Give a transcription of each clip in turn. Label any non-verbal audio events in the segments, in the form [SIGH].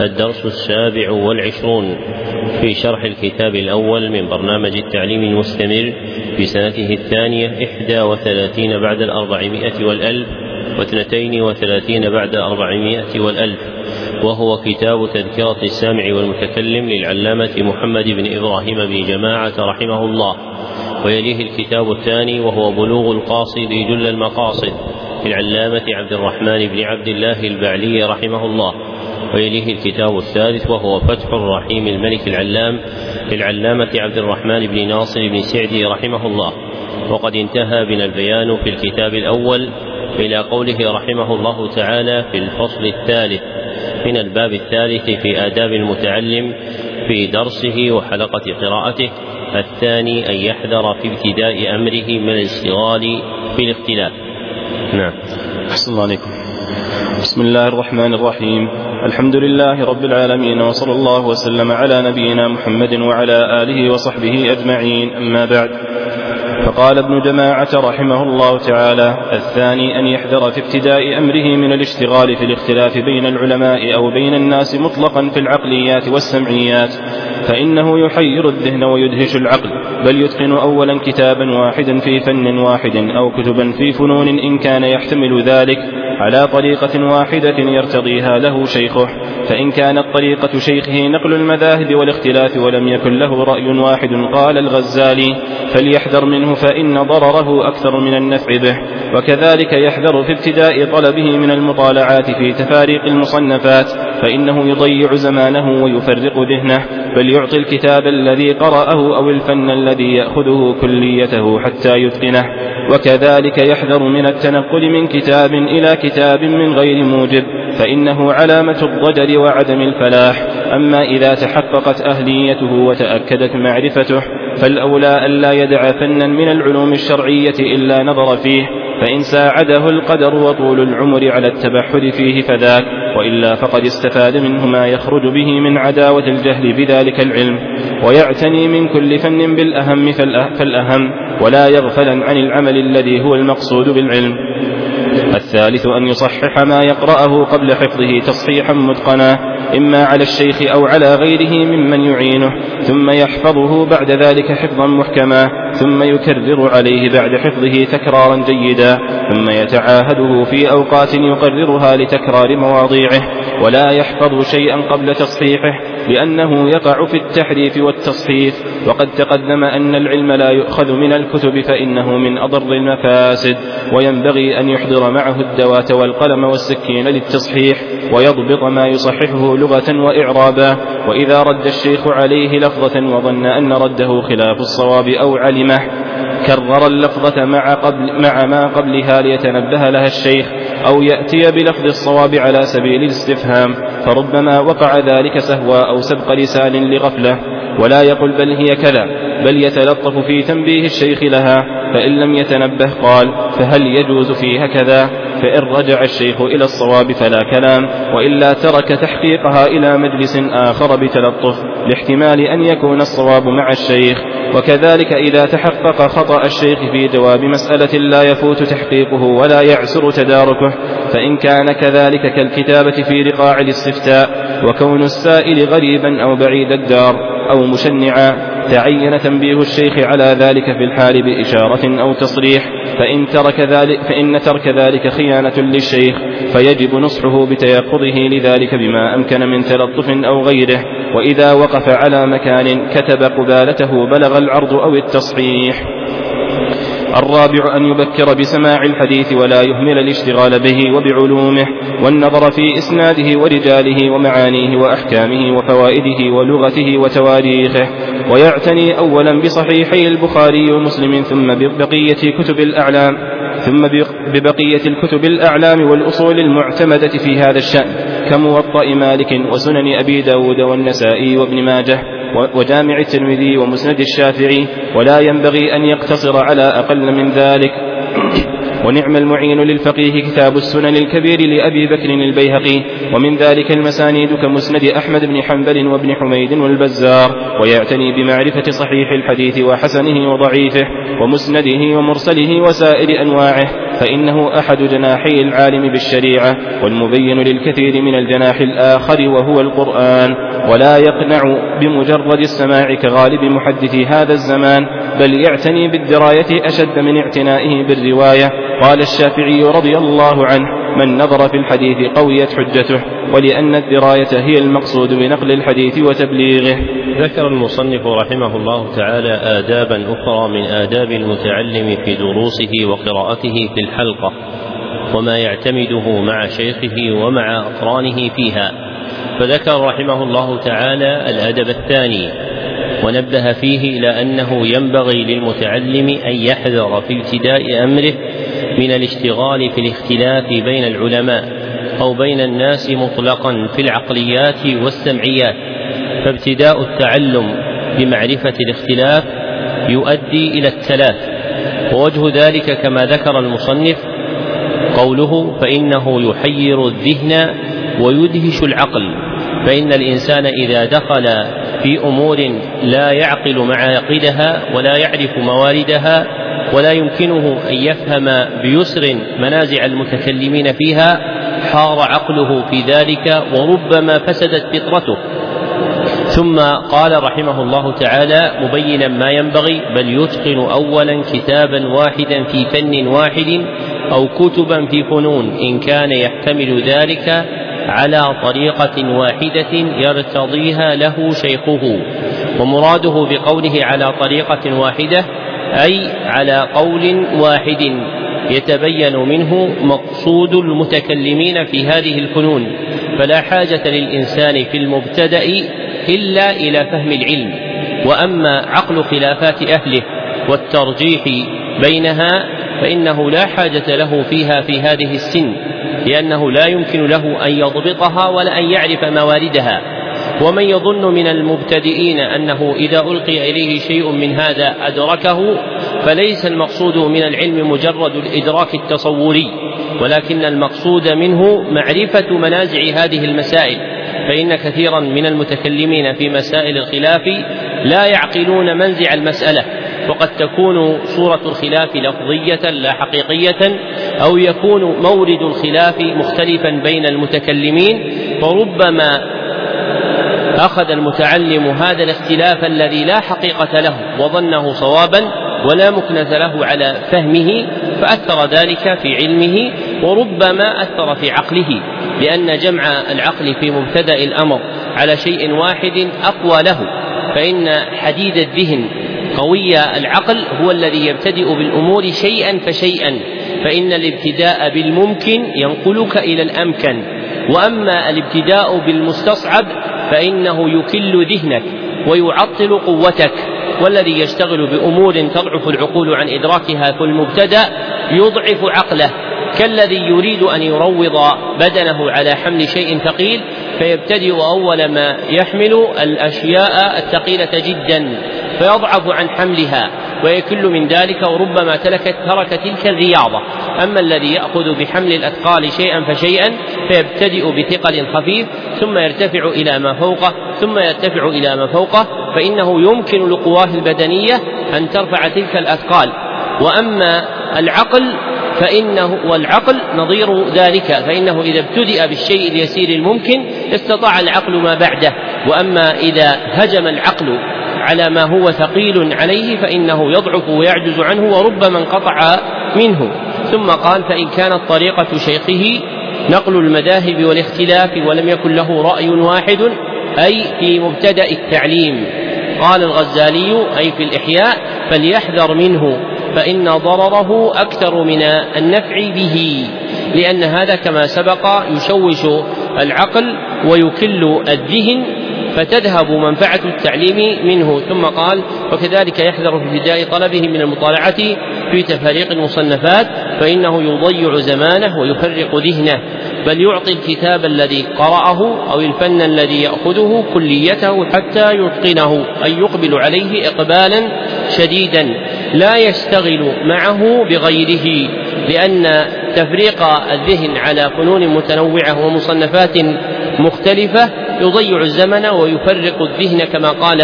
الدرس السابع والعشرون في شرح الكتاب الأول من برنامج التعليم المستمر في سنته الثانية إحدى وثلاثين بعد الأربعمائة والألف واثنتين وثلاثين بعد الأربعمائة والألف. وهو كتاب تذكرة السامع والمتكلم للعلامة محمد بن إبراهيم بن جماعة رحمه الله. ويليه الكتاب الثاني وهو بلوغ القاصد جل المقاصد للعلامة عبد الرحمن بن عبد الله البعلي رحمه الله. ويليه الكتاب الثالث وهو فتح الرحيم الملك العلام للعلامة عبد الرحمن بن ناصر بن سعدي رحمه الله. وقد انتهى بنا البيان في الكتاب الأول إلى قوله رحمه الله تعالى في الفصل الثالث من الباب الثالث في آداب المتعلم في درسه وحلقة قراءته. الثاني أن يحذر في ابتداء أمره من الاشتغال في الاختلاف نعم. أحسن الله عليكم. بسم الله الرحمن الرحيم. الحمد لله رب العالمين وصلى الله وسلم على نبينا محمد وعلى آله وصحبه أجمعين. أما بعد فقال ابن جماعة رحمه الله تعالى الثاني أن يحذر في ابتداء أمره من الاشتغال في الاختلاف بين العلماء أو بين الناس مطلقا في العقليات والسمعيات فإنه يحير الذهن ويدهش العقل. بل يتقن أولا كتابا واحدا في فن واحد أو كتبا في فنون إن كان يحتمل ذلك. على طريقة واحدة يرتضيها له شيخه. فإن كانت طريقة شيخه نقل المذاهب والاختلاف ولم يكن له رأي واحد قال الغزالي فليحذر منه فإن ضرره أكثر من النفع به. وكذلك يحذر في ابتداء طلبه من المطالعات في تفاريق المصنفات فإنه يضيع زمانه ويفرق ذهنه. بل يعطي الكتاب الذي قرأه أو الفن الذي يأخذه كليته حتى يتقنه وكذلك يحذر من التنقل من كتاب إلى كتاب من غير موجب فإنه علامة الضجر وعدم الفلاح. أما إذا تحققت أهليته وتأكدت معرفته فالأولى ألا يدع فنا من العلوم الشرعية إلا نظر فيه. فإن ساعده القدر وطول العمر على التبحر فيه فذاك وإلا فقد استفاد منه ما يخرج به من عداوة الجهل بذلك العلم ويعتني من كل فن بالأهم فالأهم ولا يغفلا عن العمل الذي هو المقصود بالعلم. الثالث أن يصحح ما يقرأه قبل حفظه تصحيحا متقنا إما على الشيخ أو على غيره ممن يعينه ثم يحفظه بعد ذلك حفظا محكما ثم يكرر عليه بعد حفظه تكرارا جيدا ثم يتعاهده في أوقات يقررها لتكرار مواضيعه ولا يحفظ شيئا قبل تصحيحه لأنه يقع في التحريف والتصحيف وقد تقدم أن العلم لا يؤخذ من الكتب فإنه من أضر المفاسد وينبغي أن يحضر معه الدواة والقلم والسكين للتصحيح ويضبط ما يصححه لغة وإعرابا وإذا رد الشيخ عليه لفظة وظن أن رده خلاف الصواب أو علمه. كرر اللفظة مع, قبل مع ما قبلها ليتنبه لها الشيخ أو يأتي بلفظ الصواب على سبيل الاستفهام فربما وقع ذلك سهوا أو سبق لسان لغفلة. ولا يقل بل هي كذا بل يتلطف في تنبيه الشيخ لها فإن لم يتنبه قال فهل يجوز فيها كذا فإن رجع الشيخ إلى الصواب فلا كلام وإلا ترك تحقيقها إلى مجلس آخر بتلطف لاحتمال أن يكون الصواب مع الشيخ. وكذلك إذا تحقق خطأ الشيخ في جواب مسألة لا يفوت تحقيقه ولا يعسر تداركه فإن كان كذلك كالكتابة في رقاع الاستفتاء وكون السائل غريبا أو بعيد الدار. أو مشنعا تعين تنبيه الشيخ على ذلك في الحال بإشارة أو تصريح فإن ترك ذلك فإن ترك ذلك خيانة للشيخ فيجب نصحه بتيقظه لذلك بما أمكن من تلطف أو غيره. وإذا وقف على مكان كتب قبالته بلغ العرض أو التصحيح. الرابع أن يبكر بسماع الحديث ولا يهمل الاشتغال به وبعلومه والنظر في إسناده ورجاله ومعانيه وأحكامه وفوائده ولغته وتواريخه. ويعتني أولا بصحيحي البخاري ومسلم ثم ببقية كتب الأعلام ثم ببقية الكتب الأعلام والأصول المعتمدة في هذا الشأن. كموطأ مالك وسنن أبي داود والنسائي وابن ماجه وجامع الترمذي ومسند الشافعي ولا ينبغي أن يقتصر على أقل من ذلك. ونعم المعين للفقيه كتاب السنن الكبير لأبي بكر البيهقي. ومن ذلك المسانيد كمسند أحمد بن حنبل وابن حميد والبزار. ويعتني بمعرفة صحيح الحديث وحسنه وضعيفه ومسنده ومرسله وسائر أنواعه. فإنه أحد جناحي العالم بالشريعة والمبين للكثير من الجناح الآخر وهو القرآن. ولا يقنع بمجرد السماع كغالب محدثي هذا الزمان بل يعتني بالدراية أشد من اعتنائه بالرواية. قال الشافعي رضي الله عنه من نظر في الحديث قويت حجته ولأن الدراية هي المقصود بنقل الحديث وتبليغه. ذكر المصنف رحمه الله تعالى آدابا أخرى من آداب المتعلم في دروسه وقراءته في الحلقة وما يعتمده مع شيخه ومع أقرانه فيها. فذكر رحمه الله تعالى الأدب الثاني ونبه فيه إلى أنه ينبغي للمتعلم أن يحذر في ابتداء أمره من الاشتغال في الاختلاف بين العلماء أو بين الناس مطلقا في العقليات والسمعيات فابتداء التعلم بمعرفة الاختلاف يؤدي إلى التلاف ووجه ذلك كما ذكر المصنف قوله فإنه يحير الذهن ويدهش العقل فإن الإنسان إذا دخل في أمور لا يعقل معاقدها ولا يعرف مواردها ولا يمكنه أن يفهم بيسر منازع المتكلمين فيها حار عقله في ذلك وربما فسدت فطرته. ثم قال رحمه الله تعالى مبينا ما ينبغي بل يتقن اولا كتابا واحدا في فن واحد أو كتبا في فنون إن كان يحتمل ذلك على طريقة واحدة يرتضيها له شيخه. ومراده بقوله على طريقة واحدة أي على قول واحد يتبين منه مقصود المتكلمين في هذه الفنون. فلا حاجة للإنسان في المبتدأ إلا إلى فهم العلم. وأما عقل خلافات أهله والترجيح بينها فإنه لا حاجة له فيها في هذه السن لأنه لا يمكن له أن يضبطها ولا أن يعرف مواردها. ومن يظن من المبتدئين أنه إذا ألقي إليه شيء من هذا أدركه فليس المقصود من العلم مجرد الإدراك التصوري ولكن المقصود منه معرفة منازع هذه المسائل فإن كثيرا من المتكلمين في مسائل الخلاف لا يعقلون منزع المسألة وقد تكون صورة الخلاف لفظية لا حقيقية أو يكون مورد الخلاف مختلفا بين المتكلمين فربما أخذ المتعلم هذا الاختلاف الذي لا حقيقة له وظنه صوابا ولا مكنة له على فهمه فأثر ذلك في علمه وربما أثر في عقله لأن جمع العقل في مبتدأ الأمر على شيء واحد أقوى له فإن حديد الذهن قوي العقل هو الذي يبتدئ بالأمور شيئا فشيئا فإن الابتداء بالممكن ينقلك إلى الأمكن وأما الابتداء بالمستصعب فإنه يكل ذهنك ويعطل قوتك. والذي يشتغل بأمور تضعف العقول عن إدراكها في المبتدأ يضعف عقله. كالذي يريد أن يروض بدنه على حمل شيء ثقيل فيبتدئ أول ما يحمل الأشياء الثقيلة جدا فيضعف عن حملها. ويكل من ذلك وربما ترك ترك تلك الرياضة. أما الذي يأخذ بحمل الأثقال شيئا فشيئا فيبتدئ بثقل خفيف ثم يرتفع إلى ما فوقه ثم يرتفع إلى ما فوقه فإنه يمكن لقواه البدنية أن ترفع تلك الأثقال. وأما العقل فإنه والعقل نظير ذلك فإنه إذا ابتدأ بالشيء اليسير الممكن استطاع العقل ما بعده. وأما إذا هجم العقل على ما هو ثقيل عليه فإنه يضعف ويعجز عنه وربما انقطع منه. ثم قال فإن كانت طريقة شيخه نقل المذاهب والاختلاف ولم يكن له رأي واحد أي في مبتدأ التعليم. قال الغزالي أي في الإحياء فليحذر منه فإن ضرره أكثر من النفع به. لأن هذا كما سبق يشوش العقل ويكل الذهن فتذهب منفعة التعليم منه. ثم قال وكذلك يحذر في ابتداء طلبه من المطالعة في تفاريق المصنفات فإنه يضيع زمانه ويفرق ذهنه بل يعطي الكتاب الذي قرأه أو الفن الذي يأخذه كليته حتى يتقنه أي يقبل عليه إقبالا شديدا لا يشتغل معه بغيره لأن تفريق الذهن على فنون متنوعة ومصنفات مختلفة يضيع الزمن ويفرق الذهن كما قال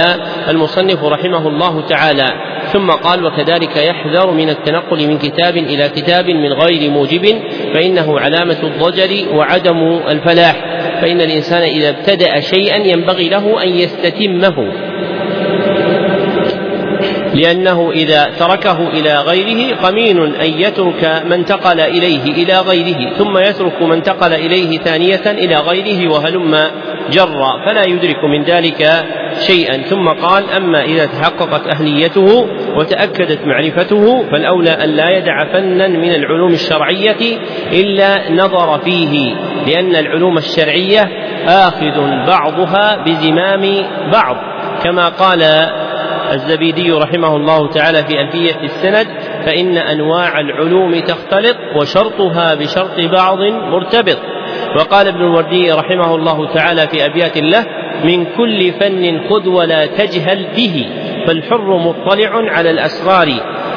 المصنف رحمه الله تعالى. ثم قال وكذلك يحذر من التنقل من كتاب إلى كتاب من غير موجب فإنه علامة الضجر وعدم الفلاح. فإن الإنسان إذا ابتدأ شيئا ينبغي له أن يستتمه. لأنه إذا تركه إلى غيره قمين أن يترك من انتقل إليه إلى غيره ثم يترك من انتقل إليه ثانية إلى غيره وهلم جرا فلا يدرك من ذلك شيئا. ثم قال أما إذا تحققت أهليته وتأكدت معرفته فالأولى أن لا يدع فنا من العلوم الشرعية إلا نظر فيه لأن العلوم الشرعية آخذ بعضها بزمام بعض. كما قال الزبيدي رحمه الله تعالى في ألفية السند فإن أنواع العلوم تختلط وشرطها بشرط بعض مرتبط. وقال ابن الوردي رحمه الله تعالى في أبيات له من كل فن خذ ولا تجهل به فالحر مطلع على الأسرار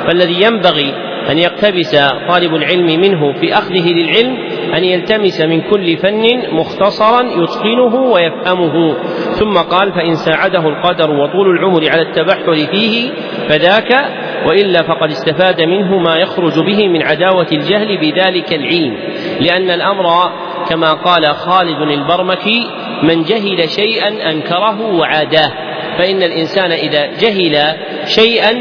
فالذي ينبغي أن يقتبس طالب العلم منه في أخذه للعلم أن يلتمس من كل فن مختصرا يتقنه ويفهمه. ثم قال فإن ساعده القدر وطول العمر على التبحر فيه فذاك وإلا فقد استفاد منه ما يخرج به من عداوة الجهل بذلك العلم. لأن الأمر كما قال خالد البرمكي من جهل شيئا أنكره وعاداه فإن الإنسان إذا جهل شيئا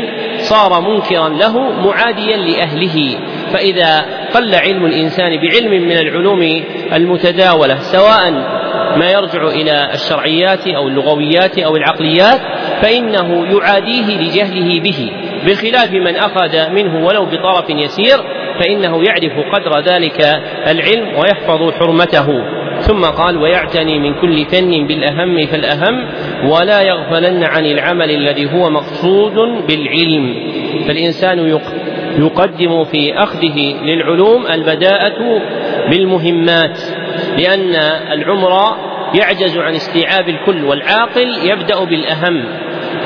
صار منكرا له معاديا لأهله. فإذا قل علم الإنسان بعلم من العلوم المتداولة سواء ما يرجع إلى الشرعيات أو اللغويات أو العقليات فإنه يعاديه لجهله به. بخلاف من أخذ منه ولو بطرف يسير فإنه يعرف قدر ذلك العلم ويحفظ حرمته. ثم قال ويعتني من كل فن بالأهم فالأهم ولا يغفلن عن العمل الذي هو مقصود بالعلم. فالإنسان يقدم في أخذه للعلوم البداءة بالمهمات لأن العمر يعجز عن استيعاب الكل والعاقل يبدأ بالأهم.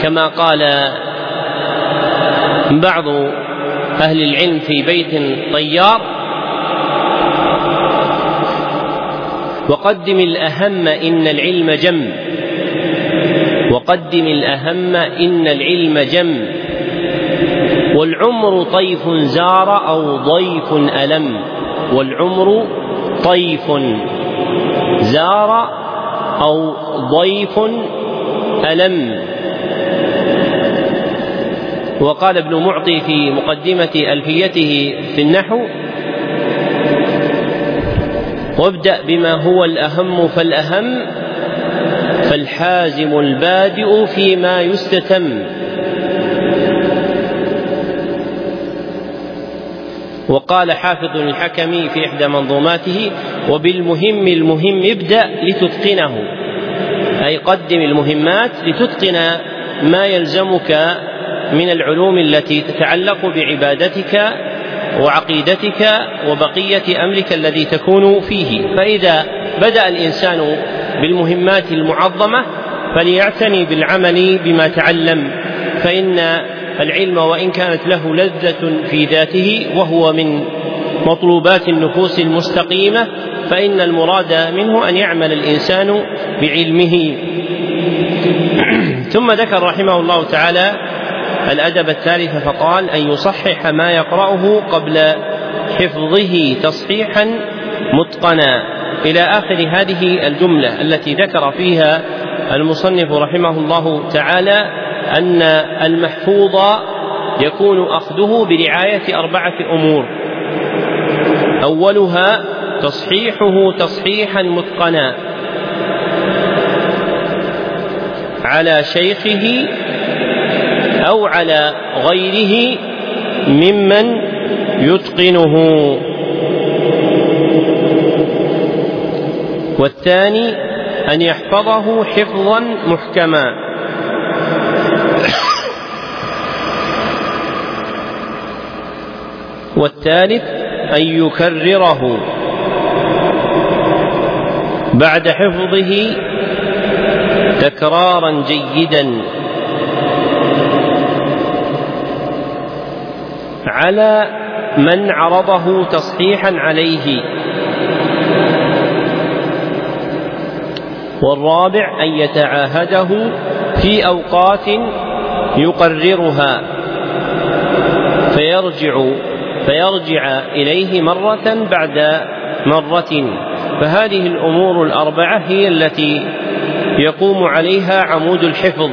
كما قال بعض أهل العلم في بيت طيار وقدم الأهم إن العلم جم. وقدم الأهم إن العلم جم. والعمر طيف زار أو ضيف ألم. والعمر طيف زار أو ضيف ألم. وقال ابن معطي في مقدمة ألفيته في النحو وابدأ بما هو الأهم فالأهم فالحازم البادئ فيما يستتم. وقال حافظ الحكمي في إحدى منظوماته وبالمهم المهم ابدأ لتتقنه. أي قدم المهمات لتتقن ما يلزمك من العلوم التي تتعلق بعبادتك وعقيدتك وبقية أمرك الذي تكون فيه. فإذا بدأ الإنسان بالمهمات المعظمة فليعتني بالعمل بما تعلم. فإن العلم وإن كانت له لذة في ذاته وهو من مطلوبات النفوس المستقيمة فإن المراد منه أن يعمل الإنسان بعلمه. [CLEARS THROAT] ثم ذكر رحمه الله تعالى الأدب الثالث فقال أن يصحح ما يقرأه قبل حفظه تصحيحا متقنا. إلى آخر هذه الجملة التي ذكر فيها المصنف رحمه الله تعالى أن المحفوظ يكون أخذه برعاية أربعة أمور. أولها تصحيحه تصحيحا متقنا على شيخه أو على غيره ممن يتقنه. والثاني أن يحفظه حفظا محكما. والثالث أن يكرره بعد حفظه تكرارا جيدا. على من عرضه تصحيحا عليه. والرابع أن يتعاهده في أوقات يقررها. فيرجع فيرجع إليه مرة بعد مرة. فهذه الأمور الأربعة هي التي يقوم عليها عمود الحفظ.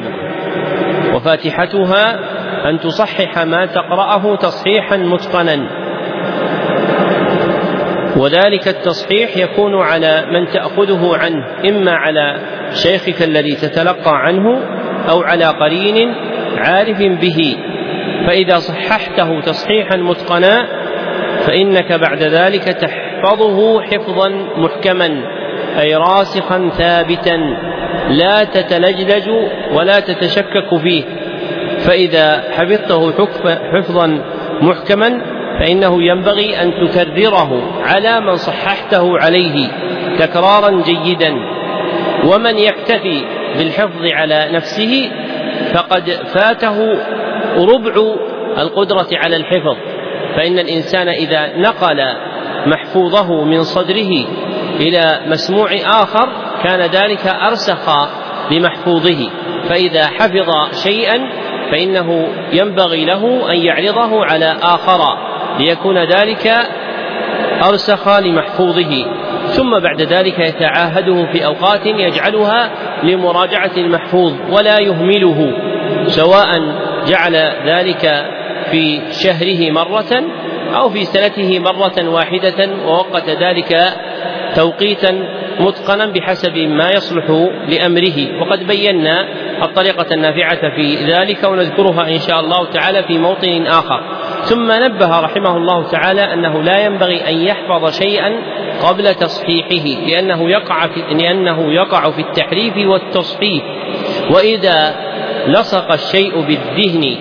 وفاتحتها أن تصحح ما تقرأه تصحيحا متقنا. وذلك التصحيح يكون على من تأخذه عنه إما على شيخك الذي تتلقى عنه أو على قرين عارف به. فإذا صححته تصحيحا متقنا فإنك بعد ذلك تحفظه حفظا محكما أي راسخا ثابتا. لا تتلجلج ولا تتشكك فيه. فإذا حفظته حفظا محكما فإنه ينبغي أن تكرره على من صححته عليه تكرارا جيدا. ومن يكتفي بالحفظ على نفسه فقد فاته ربع القدرة على الحفظ. فإن الإنسان إذا نقل محفوظه من صدره إلى مسموع آخر كان ذلك أرسخ لمحفوظه فإذا حفظ شيئا فإنه ينبغي له أن يعرضه على آخر ليكون ذلك أرسخ لمحفوظه. ثم بعد ذلك يتعاهده في أوقات يجعلها لمراجعة المحفوظ ولا يهمله سواء جعل ذلك في شهره مرة أو في سنته مرة واحدة ووقت ذلك توقيتا متقنا بحسب ما يصلح لأمره. وقد بينا الطريقة النافعة في ذلك ونذكرها إن شاء الله تعالى في موطن آخر. ثم نبه رحمه الله تعالى أنه لا ينبغي أن يحفظ شيئا قبل تصحيحه لأنه يقع في لأنه يقع في التحريف والتصحيح. وإذا لصق الشيء بالذهن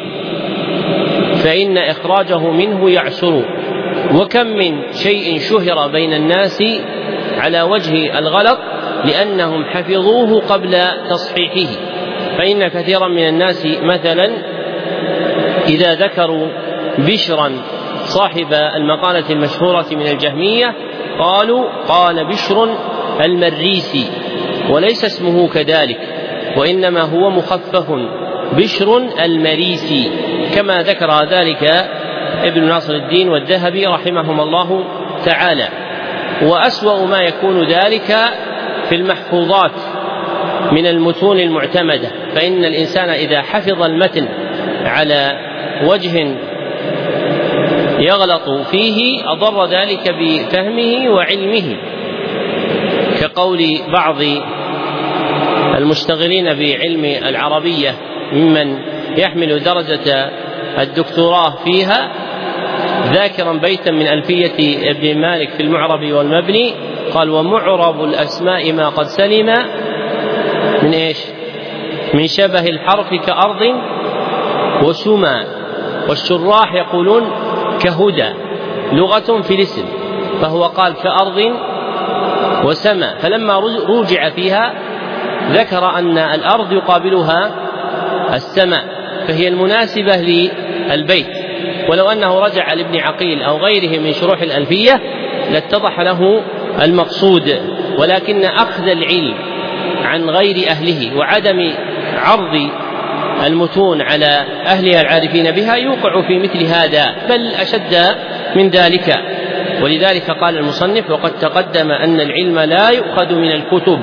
فإن إخراجه منه يعسر. وكم من شيء شهر بين الناس على وجه الغلط لأنهم حفظوه قبل تصحيحه. فإن كثيرا من الناس مثلا إذا ذكروا بشرا صاحب المقالة المشهورة من الجهمية قالوا قال بشر المريسي وليس اسمه كذلك وإنما هو مخفف بشر المريسي كما ذكر ذلك ابن ناصر الدين والذهبي رحمهما الله تعالى وأسوأ ما يكون ذلك في المحفوظات من المتون المعتمدة فإن الإنسان إذا حفظ المتن على وجه يغلط فيه أضر ذلك بفهمه وعلمه كقول بعض المشتغلين بعلم العربية ممن يحمل درجة الدكتوراه فيها ذاكرا بيتا من ألفية ابن مالك في المعرب والمبني قال ومعرب الأسماء ما قد سلم من إيش؟ من شبه الحرف كأرض وسما والشراح يقولون كهدى لغة في الاسم فهو قال كأرض وسماء فلما رجع فيها ذكر أن الأرض يقابلها السماء فهي المناسبة للبيت. ولو أنه رجع لابن عقيل أو غيره من شروح الألفية لاتضح له المقصود ولكن أخذ العلم عن غير أهله وعدم عرض المتون على أهلها العارفين بها يوقع في مثل هذا بل أشد من ذلك. ولذلك قال المصنف وقد تقدم أن العلم لا يؤخذ من الكتب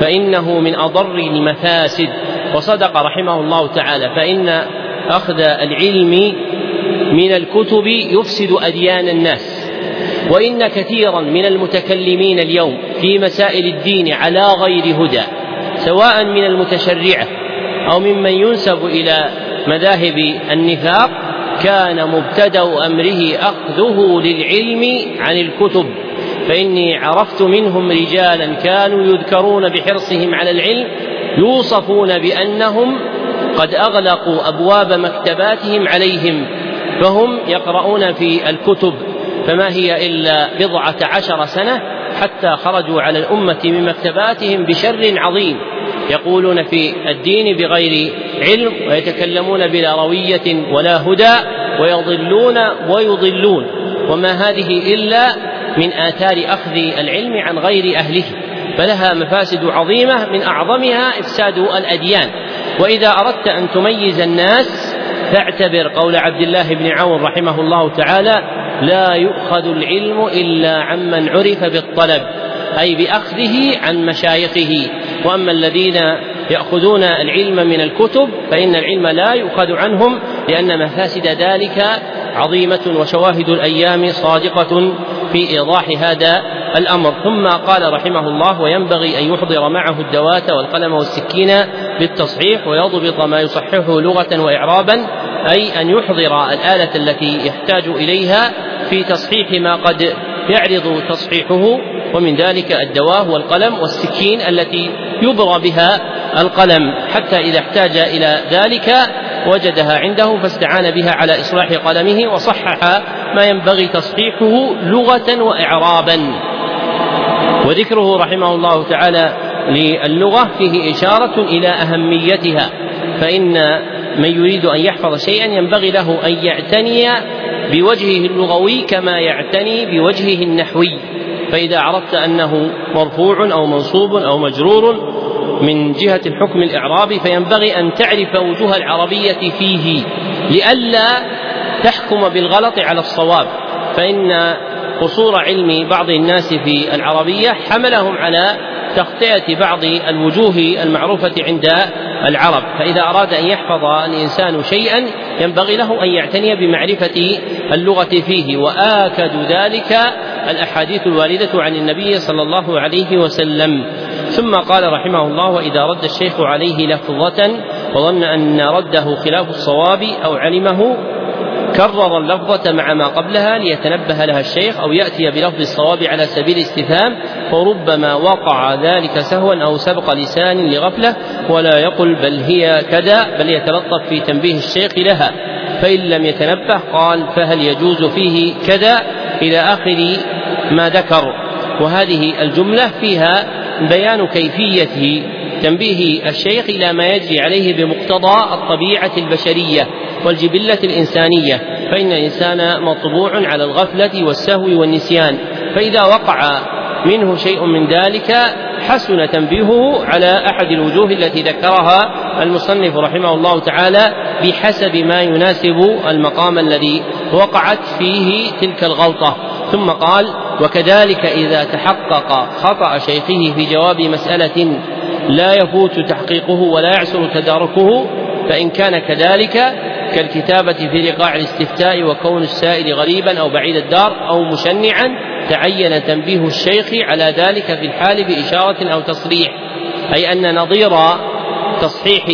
فإنه من أضر المفاسد وصدق رحمه الله تعالى فإن أخذ العلم من الكتب يفسد أديان الناس وإن كثيرا من المتكلمين اليوم في مسائل الدين على غير هدى سواء من المتشرعة أو ممن ينسب إلى مذاهب النفاق كان مبتدأ أمره أخذه للعلم عن الكتب. فإني عرفت منهم رجالا كانوا يذكرون بحرصهم على العلم يوصفون بأنهم قد أغلقوا أبواب مكتباتهم عليهم فهم يقرؤون في الكتب. فما هي إلا بضعة عشر سنة حتى خرجوا على الأمة من مكتباتهم بشر عظيم. يقولون في الدين بغير علم ويتكلمون بلا روية ولا هدى ويضلون ويضلون. وما هذه إلا من آثار أخذ العلم عن غير أهله فلها مفاسد عظيمة من أعظمها إفساد الأديان. وإذا أردت أن تميز الناس فاعتبر قول عبد الله بن عون رحمه الله تعالى لا يؤخذ العلم إلا عمن عرف بالطلب أي بأخذه عن مشايخه. وأما الذين يأخذون العلم من الكتب فإن العلم لا يؤخذ عنهم لأن مفاسد ذلك عظيمة وشواهد الأيام صادقة في إيضاح هذا الأمر. ثم قال رحمه الله وينبغي أن يحضر معه الدوات والقلم والسكين بالتصحيح ويضبط ما يصححه لغة وإعرابا أي أن يحضر الآلة التي يحتاج إليها في تصحيح ما قد يعرض تصحيحه. ومن ذلك الدواء والقلم والسكين التي يبرى بها القلم. حتى إذا احتاج إلى ذلك وجدها عنده فاستعان بها على إصلاح قلمه وصحح ما ينبغي تصحيحه لغة وإعرابا. وذكره رحمه الله تعالى للغة فيه إشارة إلى أهميتها. فإن من يريد أن يحفظ شيئا ينبغي له أن يعتني بوجهه اللغوي كما يعتني بوجهه النحوي. فإذا عرفت أنه مرفوع أو منصوب أو مجرور من جهة الحكم الإعرابي فينبغي أن تعرف وجوه العربية فيه لئلا تحكم بالغلط على الصواب. فإن قصور علم بعض الناس في العربية حملهم على تخطئة بعض الوجوه المعروفة عند العرب. فإذا أراد أن يحفظ الإنسان شيئا ينبغي له أن يعتني بمعرفة اللغة فيه. وآكد ذلك الأحاديث الواردة عن النبي صلى الله عليه وسلم. ثم قال رحمه الله وإذا رد الشيخ عليه لفظة وظن أن رده خلاف الصواب أو علمه كرر اللفظة مع ما قبلها ليتنبه لها الشيخ أو يأتي بلفظ الصواب على سبيل الاستفهام وربما وقع ذلك سهوا أو سبق لسان لغفلة ولا يقل بل هي كذا بل يتلطف في تنبيه الشيخ لها. فإن لم يتنبه قال فهل يجوز فيه كذا؟ إلى آخر ما ذكر. وهذه الجملة فيها بيان كيفية تنبيه الشيخ إلى ما يجري عليه بمقتضى الطبيعة البشرية والجبلة الإنسانية. فإن الإنسان مطبوع على الغفلة والسهو والنسيان. فإذا وقع منه شيء من ذلك حسن تنبيهه على أحد الوجوه التي ذكرها المصنف رحمه الله تعالى بحسب ما يناسب المقام الذي وقعت فيه تلك الغلطة. ثم قال وكذلك إذا تحقق خطأ شيخه في جواب مسألة لا يفوت تحقيقه ولا يعسر تداركه فإن كان كذلك كالكتابة في رقاع الاستفتاء وكون السائل غريبا أو بعيد الدار أو مشنعا تعين تنبيه الشيخ على ذلك في الحال بإشارة أو تصريح أي أن نظير تصحيح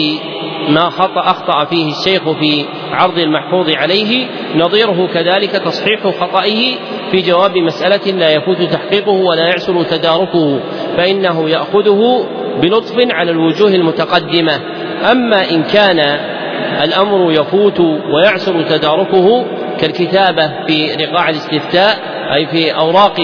ما خطأ أخطأ فيه الشيخ في عرض المحفوظ عليه نظيره كذلك تصحيح خطئه في جواب مسألة لا يفوت تحقيقه ولا يعسر تداركه فإنه يأخذه بلطف على الوجوه المتقدمة. أما إن كان الأمر يفوت ويعسر تداركه كالكتابة في رقاع الاستفتاء أي في أوراق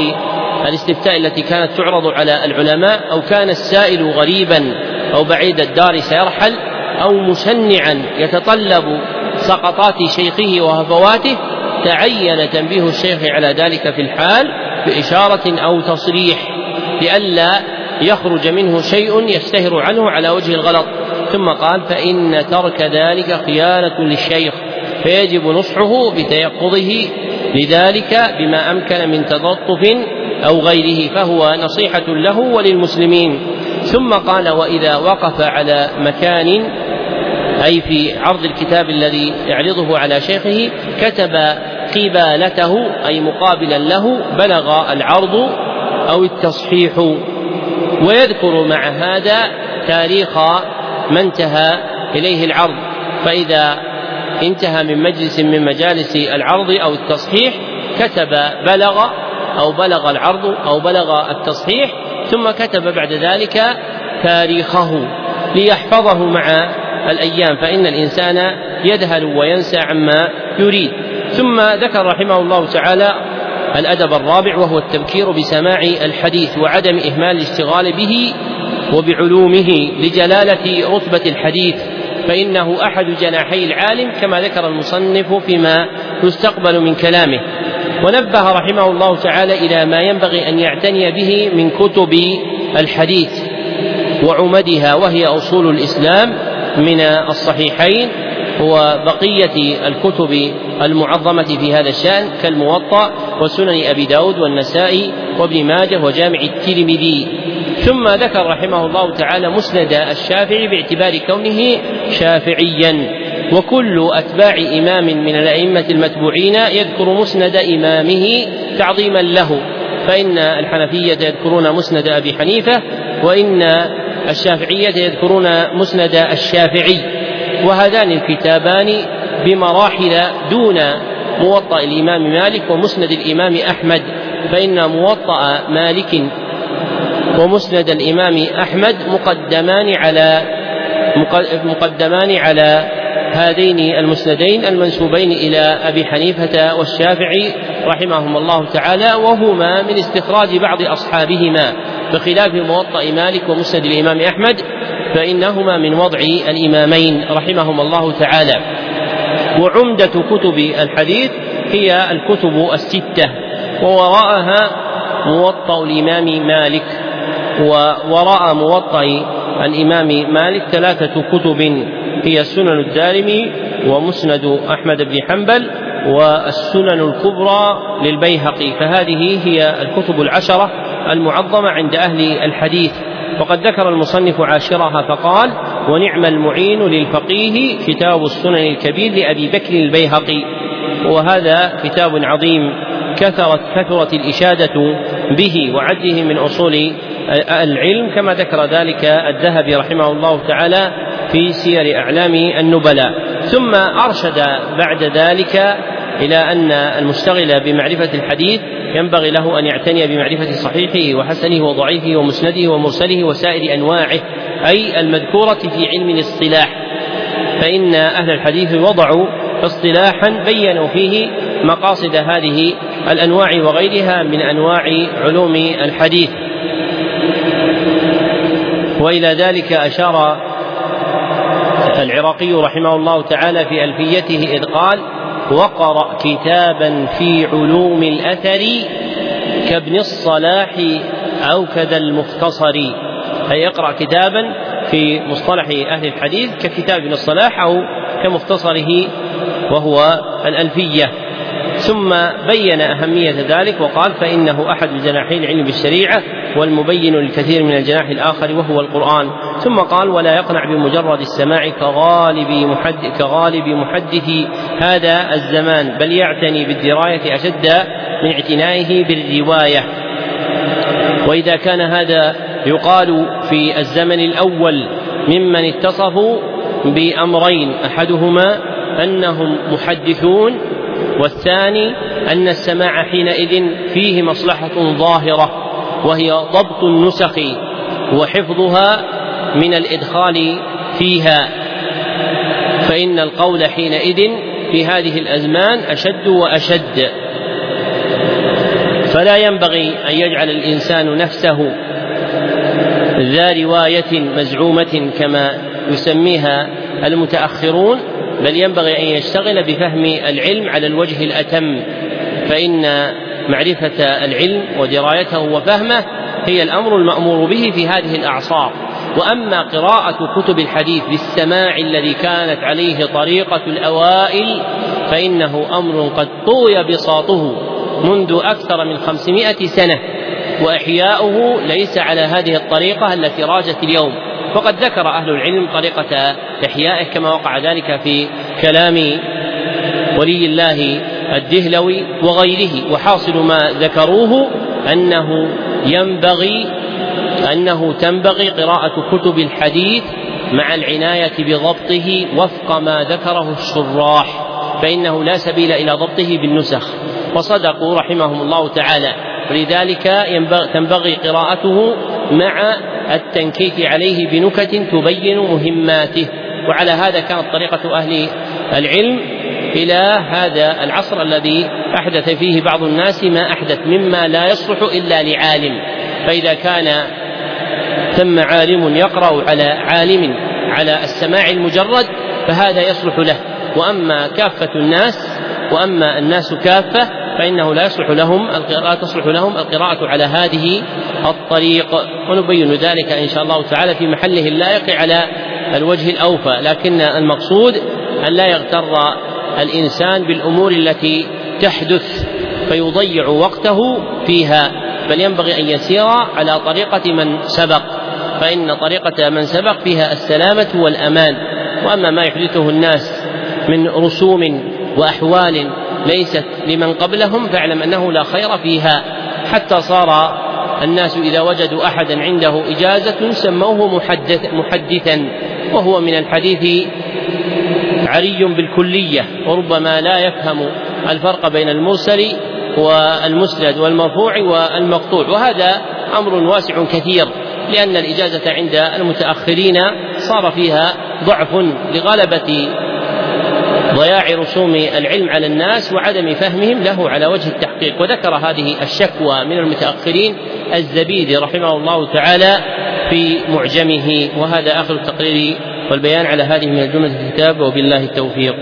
الاستفتاء التي كانت تعرض على العلماء أو كان السائل غريبا أو بعيد الدار سيرحل أو مشنعا يتطلب سقطات شيخه وهفواته تعين تنبيه الشيخ على ذلك في الحال بإشارة أو تصريح لئلا يخرج منه شيء يستهر عنه على وجه الغلط. ثم قال فإن ترك ذلك خيانة للشيخ فيجب نصحه بتيقظه. لذلك بما أمكن من تلطف أو غيره فهو نصيحة له وللمسلمين. ثم قال وإذا وقف على مكان أي في عرض الكتاب الذي يعرضه على شيخه كتب قبالته أي مقابلا له بلغ العرض أو التصحيح. ويذكر مع هذا تاريخ ما انتهى إليه العرض. فإذا انتهى من مجلس من مجالس العرض أو التصحيح كتب بلغ أو بلغ العرض أو بلغ التصحيح ثم كتب بعد ذلك تاريخه ليحفظه مع الأيام. فإن الإنسان يذهل وينسى عما يريد. ثم ذكر رحمه الله تعالى الأدب الرابع وهو التبكير بسماع الحديث وعدم إهمال الاشتغال به وبعلومه لجلالة رتبة الحديث فإنه أحد جناحي العالم كما ذكر المصنف فيما يستقبل من كلامه. ونبه رحمه الله تعالى إلى ما ينبغي أن يعتني به من كتب الحديث وعمدها وهي أصول الإسلام من الصحيحين. وبقية الكتب المعظمة في هذا الشأن كالموطأ وسنن أبي داود والنسائي وابن ماجه وجامع الترمذي. ثم ذكر رحمه الله تعالى مسند الشافعي باعتبار كونه شافعيا. وكل أتباع إمام من الأئمة المتبوعين يذكر مسند إمامه تعظيما له. فإن الحنفية يذكرون مسند أبي حنيفة وإن الشافعية يذكرون مسند الشافعي. وهذان الكتابان بمراحل دون موطأ الإمام مالك ومسند الإمام أحمد فإن موطأ مالك ومسند الإمام أحمد مقدمان على مقدمان على هذين المسندين المنسوبين إلى أبي حنيفة والشافعي رحمهم الله تعالى وهما من استخراج بعض أصحابهما بخلاف موطأ مالك ومسند الإمام أحمد فإنهما من وضع الإمامين رحمهما الله تعالى. وعمدة كتب الحديث هي الكتب الستة ووراءها موطأ الإمام مالك ووراء موطأ الإمام مالك ثلاثة كتب هي سنن الدارمي ومسند أحمد بن حنبل والسنن الكبرى للبيهقي. فهذه هي الكتب العشرة المعظمة عند أهل الحديث. وقد ذكر المصنف عاشرها فقال ونعم المعين للفقيه كتاب السنن الكبير لأبي بكر البيهقي. وهذا كتاب عظيم كثرت كثرت الإشادة به وعده من أصول العلم كما ذكر ذلك الذهبي رحمه الله تعالى في سير أعلام النبلاء. ثم أرشد بعد ذلك إلى أن المشتغل بمعرفة الحديث ينبغي له أن يعتني بمعرفة صحيحه وحسنه وضعيفه ومسنده ومرسله وسائر أنواعه أي المذكورة في علم الاصطلاح. فإن أهل الحديث وضعوا اصطلاحا بينوا فيه مقاصد هذه الأنواع وغيرها من أنواع علوم الحديث. وإلى ذلك أشار العراقي رحمه الله تعالى في ألفيته إذ قال وقرأ كتابا في علوم الأثر كابن الصلاح أو كذا المختصر. أي اقرأ كتابا في مصطلح أهل الحديث ككتاب ابن الصلاح أو كمختصره وهو الألفية. ثم بين أهمية ذلك وقال فإنه أحد جناحي العلم بالشريعة والمبين للكثير من الجناح الآخر وهو القرآن. ثم قال ولا يقنع بمجرد السماع كغالب محدث كغالب محدث هذا الزمان بل يعتني بالدراية أشد من اعتنائه بالرواية. وإذا كان هذا يقال في الزمن الأول ممن اتصفوا بأمرين أحدهما أنهم محدثون والثاني أن السماع حينئذ فيه مصلحة ظاهرة. وهي ضبط النسخ وحفظها من الإدخال فيها. فإن القول حينئذ في هذه الأزمان أشد وأشد. فلا ينبغي أن يجعل الإنسان نفسه ذا رواية مزعومة كما يسميها المتأخرون بل ينبغي أن يشتغل بفهم العلم على الوجه الأتم. فإن معرفة العلم ودرايته وفهمه هي الأمر المأمور به في هذه الأعصار. وأما قراءة كتب الحديث بالسماع الذي كانت عليه طريقة الأوائل فإنه أمر قد طوي بساطه منذ أكثر من خمسمائة سنة وإحياؤه ليس على هذه الطريقة التي راجت اليوم. وقد ذكر أهل العلم طريقة إحيائه كما وقع ذلك في كلام ولي الله الدهلوي وغيره وحاصل ما ذكروه أنه ينبغي أنه تنبغي قراءة كتب الحديث مع العناية بضبطه وفق ما ذكره الشراح فإنه لا سبيل إلى ضبطه بالنسخ. وصدقوا رحمهم الله تعالى. ولذلك تنبغي قراءته مع التنكيك عليه بنكت تبين مهماته. وعلى هذا كانت طريقة أهل العلم إلى هذا العصر الذي أحدث فيه بعض الناس ما أحدث مما لا يصلح إلا لعالم. فإذا كان ثم عالم يقرأ على عالم على السماع المجرد فهذا يصلح له. وأما كافة الناس وأما الناس كافة فإنه لا يصلح لهم لا تصلح لهم القراءة على هذه الطريق. ونبين ذلك إن شاء الله تعالى في محله اللائق على الوجه الأوفى. لكن المقصود أن لا يغتر الإنسان بالأمور التي تحدث فيضيع وقته فيها بل ينبغي أن يسير على طريقة من سبق فإن طريقة من سبق فيها السلامة والأمان. وأما ما يحدثه الناس من رسوم وأحوال ليست لمن قبلهم فاعلم أنه لا خير فيها. حتى صار الناس إذا وجدوا أحدا عنده إجازة سموه محدث محدثا وهو من الحديث عري بالكلية وربما لا يفهم الفرق بين المرسل والمسند والمرفوع والمقطوع. وهذا أمر واسع كثير لأن الإجازة عند المتأخرين صار فيها ضعف لغلبة ضياع رسوم العلم على الناس وعدم فهمهم له على وجه التحقيق. وذكر هذه الشكوى من المتأخرين الزبيدي رحمه الله تعالى في معجمه وهذا آخر التقرير والبيان على هذه من الجملة الكتاب وبالله التوفيق.